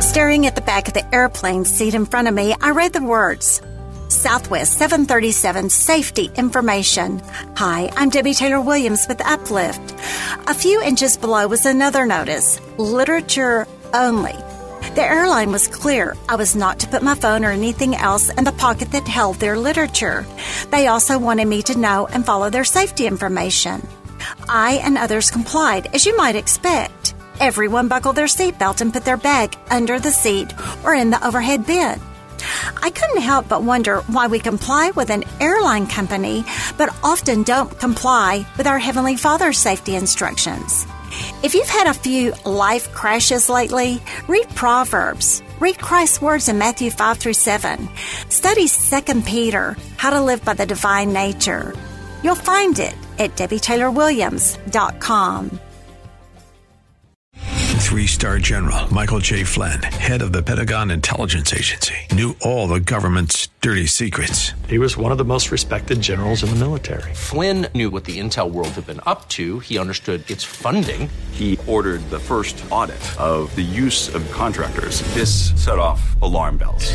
Staring at the back of the airplane seat in front of me, I read the words Southwest 737 Safety Information. Hi, I'm Debbie Taylor Williams with Uplift. A few inches below was another notice Literature only. The airline was clear I was not to put my phone or anything else in the pocket that held their literature. They also wanted me to know and follow their safety information. I and others complied, as you might expect. Everyone buckled their seatbelt and put their bag under the seat or in the overhead bin. I couldn't help but wonder why we comply with an airline company, but often don't comply with our Heavenly Father's safety instructions. If you've had a few life crashes lately, read Proverbs. Read Christ's words in Matthew 5 through 7. Study 2 Peter, How to Live by the Divine Nature. You'll find it at DebbieTaylorWilliams.com. Three star general Michael J. Flynn, head of the Pentagon Intelligence Agency, knew all the government's dirty secrets. He was one of the most respected generals in the military. Flynn knew what the intel world had been up to. He understood its funding. He ordered the first audit of the use of contractors. This set off alarm bells.